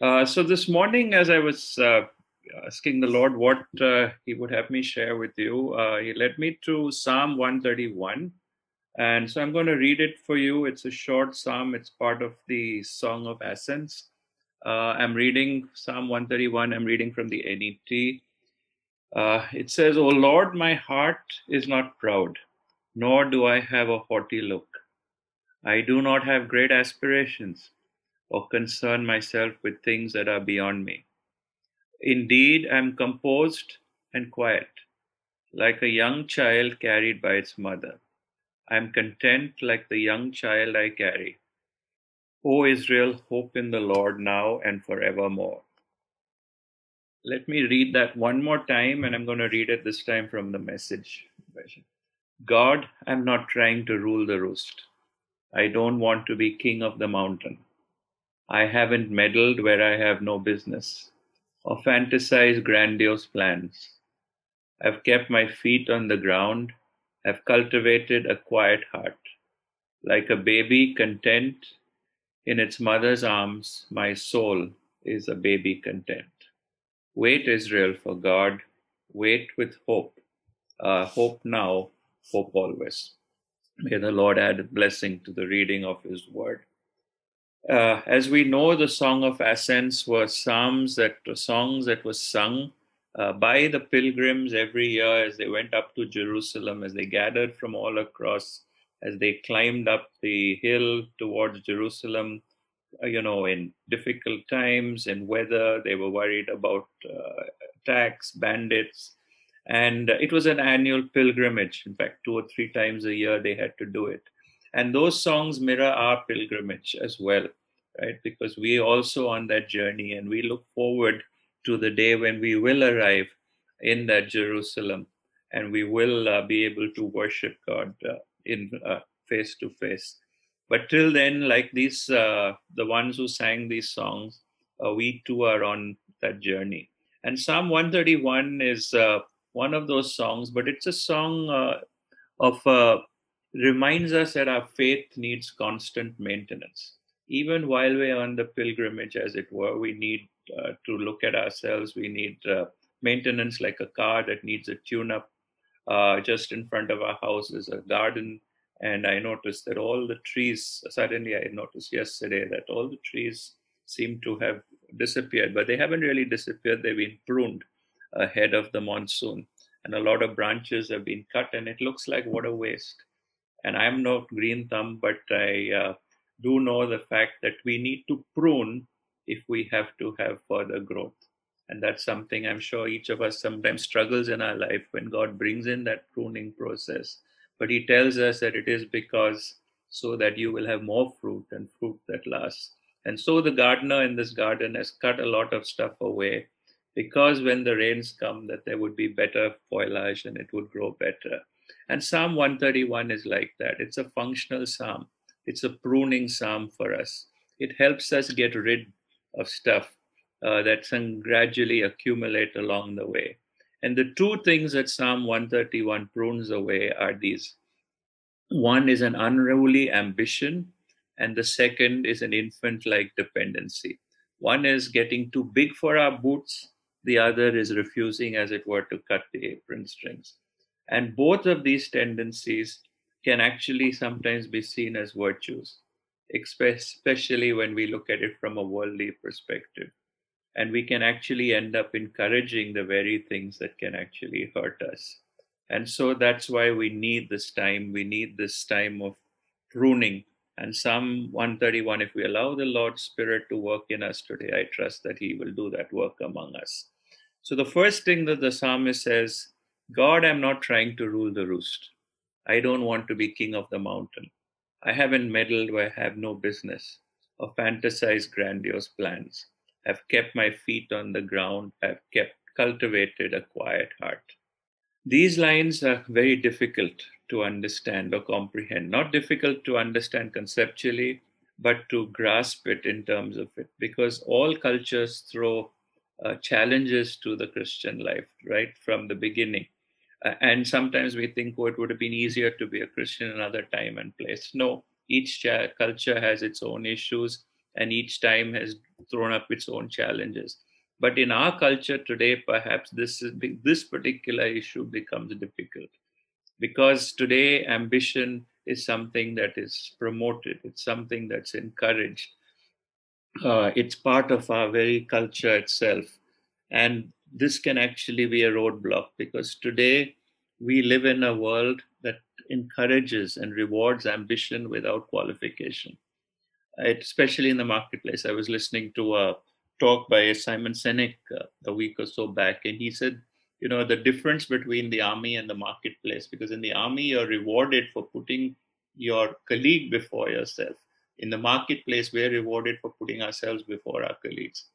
Uh, so this morning, as I was uh, asking the Lord what uh, He would have me share with you, uh, He led me to Psalm 131. And so I'm going to read it for you. It's a short psalm, it's part of the Song of Ascents. Uh, I'm reading Psalm 131, I'm reading from the NET. It says, O Lord, my heart is not proud, nor do I have a haughty look. I do not have great aspirations or concern myself with things that are beyond me. Indeed, I am composed and quiet, like a young child carried by its mother. I am content like the young child I carry. O Israel, hope in the Lord now and forevermore. Let me read that one more time, and I'm going to read it this time from the message version. God, I'm not trying to rule the roost. I don't want to be king of the mountain. I haven't meddled where I have no business or fantasized grandiose plans. I've kept my feet on the ground, have cultivated a quiet heart. Like a baby content in its mother's arms, my soul is a baby content. Wait, Israel, for God. Wait with hope. Uh, hope now, hope always. May the Lord add a blessing to the reading of His word. Uh, as we know, the Song of Ascents were psalms that were songs that were sung uh, by the pilgrims every year as they went up to Jerusalem, as they gathered from all across, as they climbed up the hill towards Jerusalem. Uh, you know, in difficult times, and weather, they were worried about uh, attacks, bandits, and it was an annual pilgrimage. In fact, two or three times a year they had to do it and those songs mirror our pilgrimage as well right? Because we also on that journey and we look forward to the day when we will arrive in that jerusalem and we will uh, be able to worship god uh, in uh, face to face. But till then like these uh, the ones who sang these songs uh, we too are on that journey. And psalm 131 is one of those songs but it's a song of reminds us that our faith needs constant maintenance. Even while we're on the pilgrimage, as it were, we need uh, to look at ourselves. We need uh, maintenance like a car that needs a tune up. Uh, just in front of our house is a garden. And I noticed that all the trees, suddenly I noticed yesterday that all the trees seem to have disappeared, but they haven't really disappeared. They've been pruned ahead of the monsoon. And a lot of branches have been cut, and it looks like what a waste and I'm no green thumb, but I uh, do know the fact that we need to prune if we have to have further growth. And that's something I'm sure each of us sometimes struggles in our life when God brings in that pruning process. But He tells us that it is because so that you will have more fruit and fruit that lasts. And so the gardener in this garden has cut a lot of stuff away because when the rains come, that there would be better foliage and it would grow better. And Psalm 131 is like that. It's a functional psalm, it's a pruning psalm for us. It helps us get rid of stuff uh, that can gradually accumulate along the way. And the two things that Psalm 131 prunes away are these one is an unruly ambition, and the second is an infant like dependency. One is getting too big for our boots, the other is refusing, as it were, to cut the apron strings. And both of these tendencies can actually sometimes be seen as virtues, especially when we look at it from a worldly perspective. And we can actually end up encouraging the very things that can actually hurt us. And so that's why we need this time. We need this time of pruning. And Psalm 131, if we allow the Lord's Spirit to work in us today, I trust that He will do that work among us. So the first thing that the psalmist says God, I'm not trying to rule the roost. I don't want to be king of the mountain. I haven't meddled where I have no business or fantasized grandiose plans. I've kept my feet on the ground. I've kept cultivated a quiet heart. These lines are very difficult to understand or comprehend. Not difficult to understand conceptually, but to grasp it in terms of it, because all cultures throw uh, challenges to the Christian life right from the beginning. And sometimes we think, oh, it would have been easier to be a Christian in another time and place. No, each culture has its own issues. and each time has thrown up its own challenges. But in our culture today, perhaps this is this particular issue becomes difficult because today ambition is something that is promoted. It's something that's encouraged. Uh, it's part of our very culture itself, and this can actually be a roadblock because today we live in a world that encourages and rewards ambition without qualification, especially in the marketplace. I was listening to a talk by Simon Sinek uh, a week or so back, and he said, you know, the difference between the army and the marketplace, because in the army, you're rewarded for putting your colleague before yourself. In the marketplace, we're rewarded for putting ourselves before our colleagues,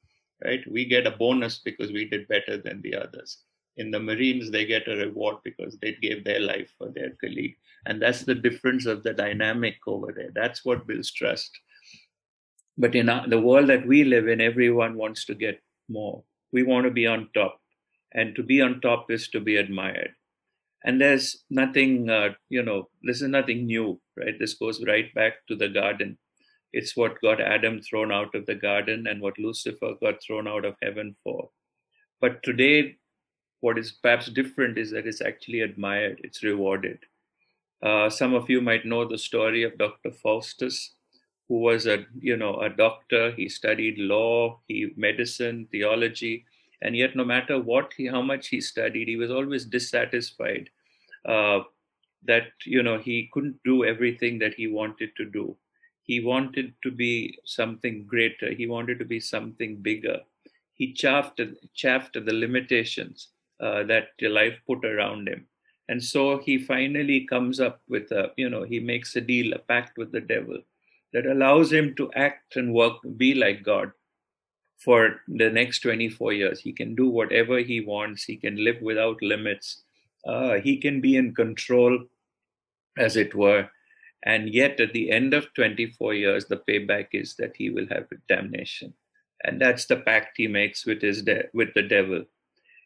right? We get a bonus because we did better than the others. In the Marines, they get a reward because they gave their life for their colleague. And that's the difference of the dynamic over there. That's what builds trust but in the world that we live in, everyone wants to get more. We want to be on top. And to be on top is to be admired. And there's nothing, uh, you know, this is nothing new, right? This goes right back to the garden. It's what got Adam thrown out of the garden and what Lucifer got thrown out of heaven for. But today, what is perhaps different is that it's actually admired, it's rewarded. Uh, some of you might know the story of Dr. Faustus who was a you know a doctor he studied law he medicine theology and yet no matter what he how much he studied he was always dissatisfied uh, that you know he couldn't do everything that he wanted to do he wanted to be something greater. He wanted to be something bigger. He chaffed chaffed the limitations uh, that life put around him. And so he finally comes up with a you know he makes a deal a pact with the devil that allows him to act and work, be like God for the next 24 years. He can do whatever he wants, he can live without limits, uh, he can be in control, as it were. And yet, at the end of 24 years, the payback is that he will have damnation. And that's the pact he makes with, his de- with the devil.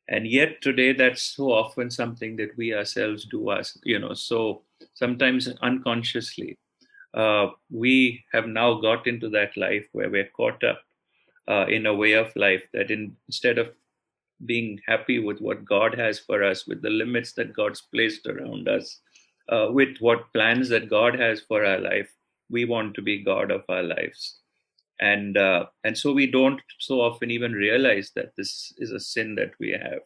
And yet, today, that's so often something that we ourselves do, us, you know, so sometimes unconsciously uh, we have now got into that life where we're caught up uh, in a way of life that in, instead of being happy with what God has for us, with the limits that God's placed around us, uh, with what plans that God has for our life, we want to be God of our lives. And uh, and so we don't so often even realize that this is a sin that we have,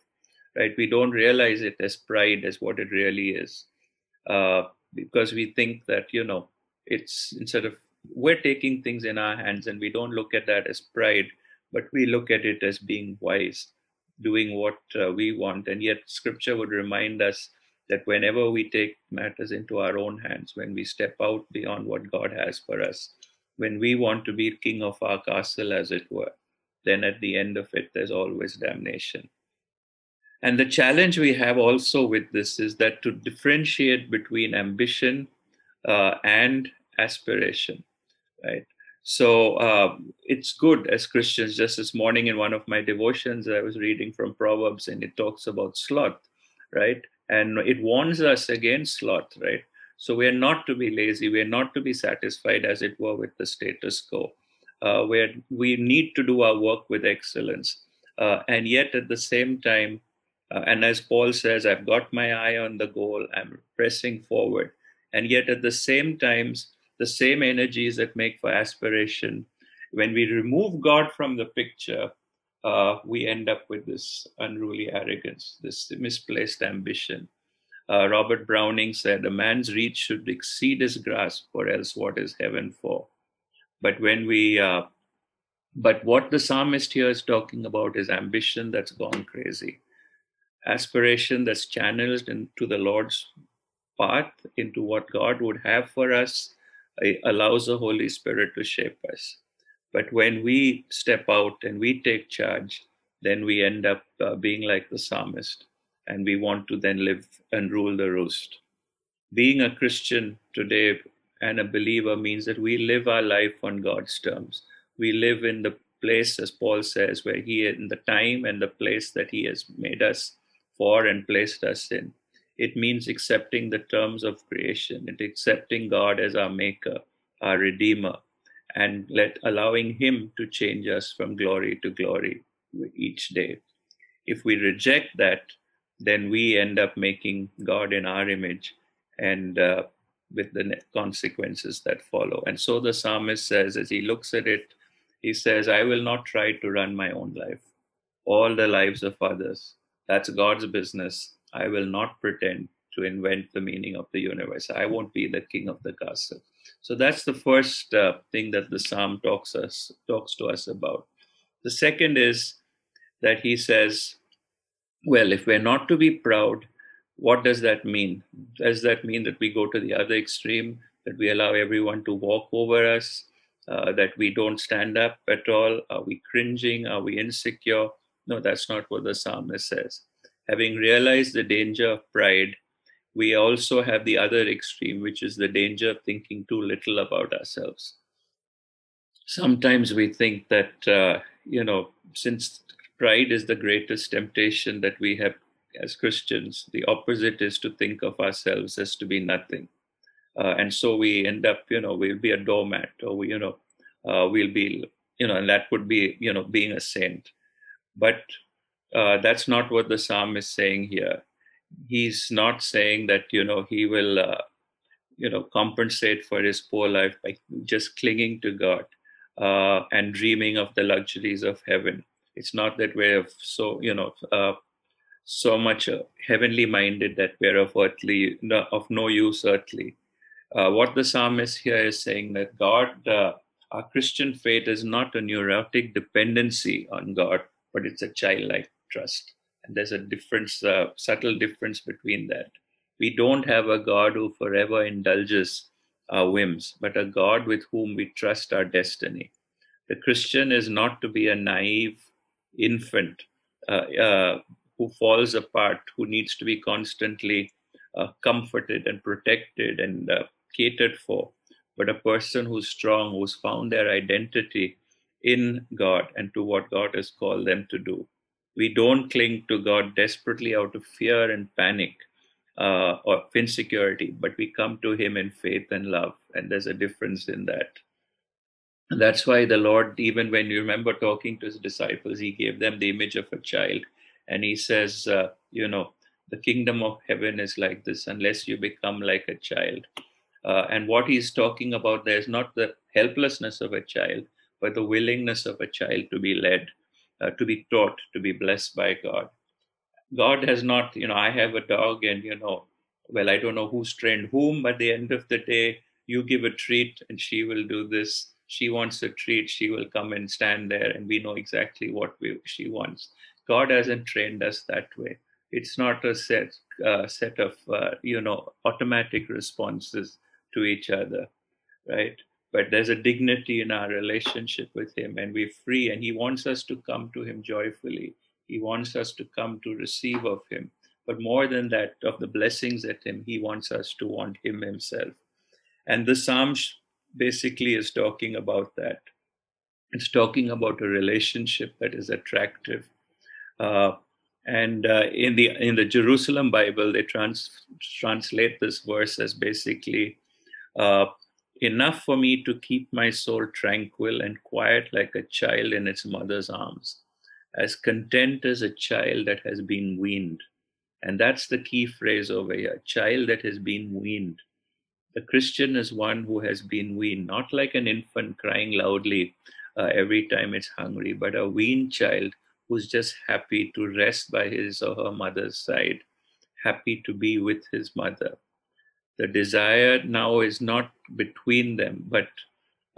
right? We don't realize it as pride as what it really is, uh, because we think that you know it's instead of we're taking things in our hands and we don't look at that as pride but we look at it as being wise doing what uh, we want and yet scripture would remind us that whenever we take matters into our own hands when we step out beyond what god has for us when we want to be king of our castle as it were then at the end of it there's always damnation and the challenge we have also with this is that to differentiate between ambition uh, and aspiration, right? So uh, it's good as Christians. Just this morning in one of my devotions, I was reading from Proverbs and it talks about sloth, right? And it warns us against sloth, right? So we're not to be lazy. We're not to be satisfied, as it were, with the status quo. Uh, where we need to do our work with excellence. Uh, and yet, at the same time, uh, and as Paul says, I've got my eye on the goal, I'm pressing forward and yet at the same times the same energies that make for aspiration when we remove god from the picture uh, we end up with this unruly arrogance this misplaced ambition. Uh, robert browning said a man's reach should exceed his grasp or else what is heaven for? But when we uh, but what the psalmist here is talking about is ambition that's gone crazy. Aspiration that's channeled into the lord's path into what God would have for us allows the Holy Spirit to shape us. But when we step out and we take charge, then we end up uh, being like the psalmist, and we want to then live and rule the roost. Being a Christian today and a believer means that we live our life on God's terms. We live in the place, as Paul says, where He, in the time and the place that He has made us for and placed us in it means accepting the terms of creation, it accepting God as our maker, our redeemer, and let allowing him to change us from glory to glory each day. If we reject that then we end up making god in our image and uh, with the consequences that follow. And so the psalmist says as he looks at it he says i will not try to run my own life. All the lives of others that's god's business. I will not pretend to invent the meaning of the universe. I won't be the king of the castle so that's the first uh, thing that the psalm talks us talks to us about. The second is that he says, well, if we're not to be proud, what does that mean? Does that mean that we go to the other extreme, that we allow everyone to walk over us, uh, that we don't stand up at all? Are we cringing? Are we insecure? No, that's not what the psalmist says. Having realized the danger of pride, we also have the other extreme, which is the danger of thinking too little about ourselves. Sometimes we think that, uh, you know, since pride is the greatest temptation that we have as Christians, the opposite is to think of ourselves as to be nothing. Uh, and so we end up, you know, we'll be a doormat or we, you know, uh, we'll be, you know, and that would be, you know, being a saint. But uh, that's not what the psalm is saying here he's not saying that you know he will uh, you know compensate for his poor life by just clinging to god uh, and dreaming of the luxuries of heaven. It's not that we're so you know uh, so much uh, heavenly minded that we're of earthly no, of no use earthly. Uh, what the psalmist here is saying that god uh, our christian faith is not a neurotic dependency on god but it's a childlike trust there's a difference, uh, subtle difference between that. We don't have a God who forever indulges our whims, but a God with whom we trust our destiny. The Christian is not to be a naive infant uh, uh, who falls apart, who needs to be constantly uh, comforted and protected and uh, catered for, but a person who's strong, who's found their identity in God and to what God has called them to do we don't cling to God desperately out of fear and panic uh, or insecurity, but we come to Him in faith and love. And there's a difference in that. And that's why the Lord, even when you remember talking to His disciples, He gave them the image of a child. And He says, uh, you know, the kingdom of heaven is like this unless you become like a child. Uh, and what He's talking about there is not the helplessness of a child, but the willingness of a child to be led uh, to be taught to be blessed by God. God has not, you know, I have a dog and, you know, well, I don't know who's trained whom, but at the end of the day, you give a treat and she will do this. She wants a treat, she will come and stand there, and we know exactly what we, she wants. God hasn't trained us that way. It's not a set uh, set of uh, you know automatic responses to each other, right? But there's a dignity in our relationship with him and we're free and he wants us to come to him joyfully. He wants us to come to receive of him. But more than that of the blessings at him he wants us to want him himself. And the psalm basically is talking about that. It's talking about a relationship that is attractive. Uh, and uh, in the in the Jerusalem Bible, they trans, translate this verse as basically uh, enough for me to keep my soul tranquil and quiet like a child in its mother's arms, as content as a child that has been weaned. And that's the key phrase over here child that has been weaned. The Christian is one who has been weaned, not like an infant crying loudly uh, every time it's hungry, but a weaned child who's just happy to rest by his or her mother's side, happy to be with his mother the desire now is not between them, but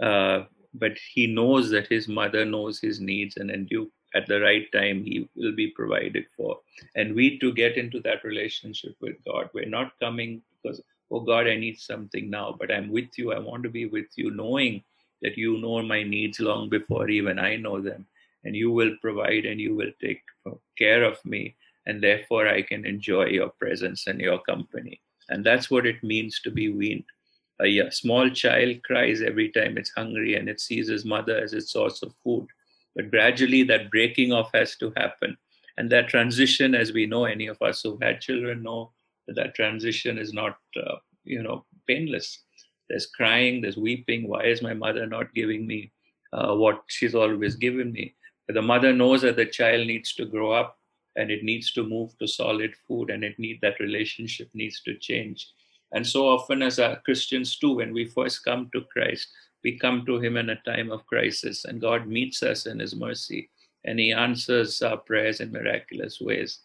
uh, but he knows that his mother knows his needs, and then you at the right time he will be provided for. And we to get into that relationship with God, we're not coming because oh God, I need something now, but I'm with you. I want to be with you, knowing that you know my needs long before even I know them, and you will provide and you will take care of me, and therefore I can enjoy your presence and your company. And that's what it means to be weaned. A small child cries every time it's hungry and it sees his mother as its source of food. But gradually, that breaking off has to happen. And that transition, as we know, any of us who've had children know that that transition is not, uh, you know, painless. There's crying, there's weeping. Why is my mother not giving me uh, what she's always given me? But the mother knows that the child needs to grow up and it needs to move to solid food and it need that relationship needs to change. And so often as Christians too, when we first come to Christ, we come to him in a time of crisis and God meets us in his mercy and he answers our prayers in miraculous ways.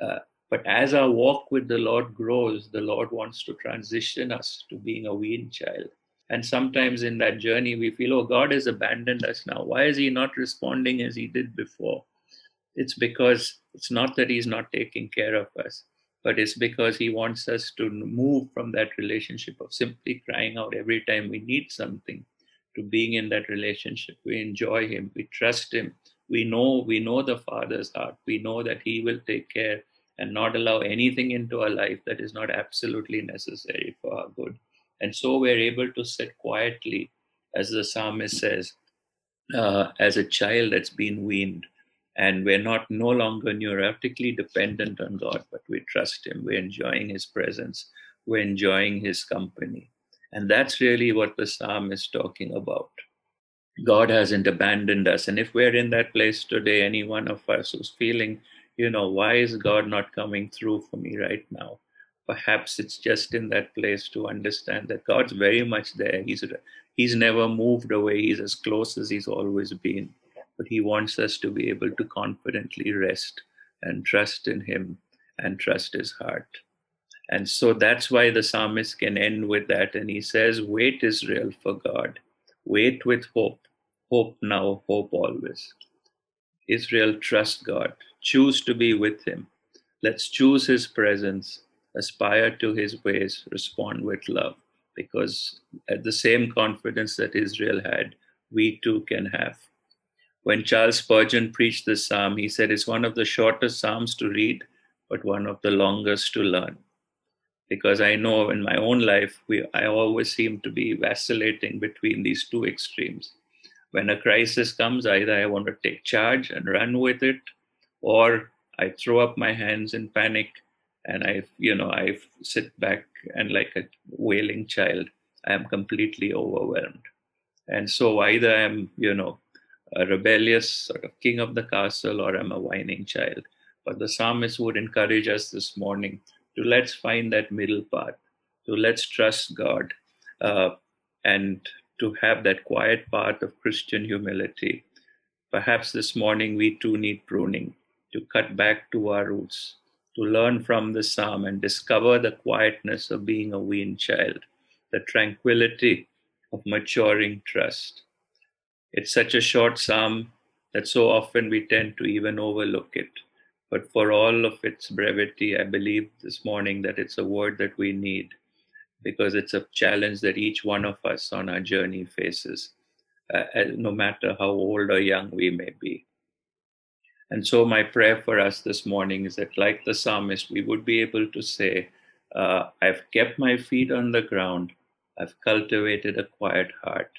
Uh, but as our walk with the Lord grows, the Lord wants to transition us to being a weaned child. And sometimes in that journey, we feel, oh, God has abandoned us now. Why is He not responding as He did before? It's because it's not that He's not taking care of us, but it's because He wants us to move from that relationship of simply crying out every time we need something to being in that relationship. We enjoy Him, we trust Him, we know we know the Father's heart, we know that He will take care and not allow anything into our life that is not absolutely necessary for our good. And so we're able to sit quietly, as the psalmist says, uh, as a child that's been weaned. And we're not no longer neurotically dependent on God, but we trust Him. We're enjoying His presence. We're enjoying His company. And that's really what the psalm is talking about. God hasn't abandoned us. And if we're in that place today, any one of us who's feeling you know, why is God not coming through for me right now? Perhaps it's just in that place to understand that God's very much there. He's He's never moved away. He's as close as He's always been. But He wants us to be able to confidently rest and trust in Him and trust His heart. And so that's why the psalmist can end with that. And he says, Wait, Israel, for God. Wait with hope. Hope now, hope always. Israel, trust God. Choose to be with Him. Let's choose His presence, aspire to His ways, respond with love. Because at the same confidence that Israel had, we too can have. When Charles Spurgeon preached this psalm, he said it's one of the shortest psalms to read, but one of the longest to learn. Because I know in my own life, we, I always seem to be vacillating between these two extremes when a crisis comes, either I want to take charge and run with it, or I throw up my hands in panic and I, you know, I sit back and like a wailing child, I am completely overwhelmed. And so either I'm, you know, a rebellious sort of king of the castle or I'm a whining child. But the psalmist would encourage us this morning to let's find that middle path, to let's trust God uh, and to have that quiet part of Christian humility. Perhaps this morning we too need pruning to cut back to our roots, to learn from the psalm and discover the quietness of being a weaned child, the tranquility of maturing trust. It's such a short psalm that so often we tend to even overlook it. But for all of its brevity, I believe this morning that it's a word that we need because it's a challenge that each one of us on our journey faces, uh, no matter how old or young we may be. And so, my prayer for us this morning is that, like the psalmist, we would be able to say, uh, I've kept my feet on the ground, I've cultivated a quiet heart,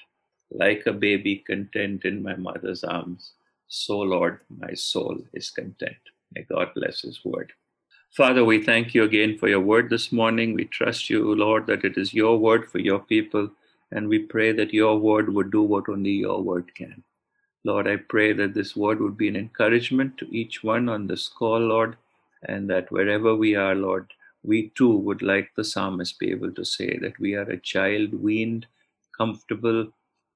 like a baby content in my mother's arms. So, Lord, my soul is content. May God bless His word. Father, we thank you again for your word this morning. We trust you, Lord, that it is your word for your people, and we pray that your word would do what only your word can. Lord, I pray that this word would be an encouragement to each one on this call, Lord, and that wherever we are, Lord, we too would, like the psalmist, be able to say that we are a child weaned, comfortable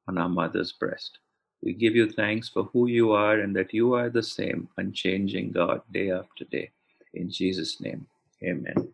on our mother's breast. We give you thanks for who you are and that you are the same, unchanging God day after day. In Jesus' name, amen.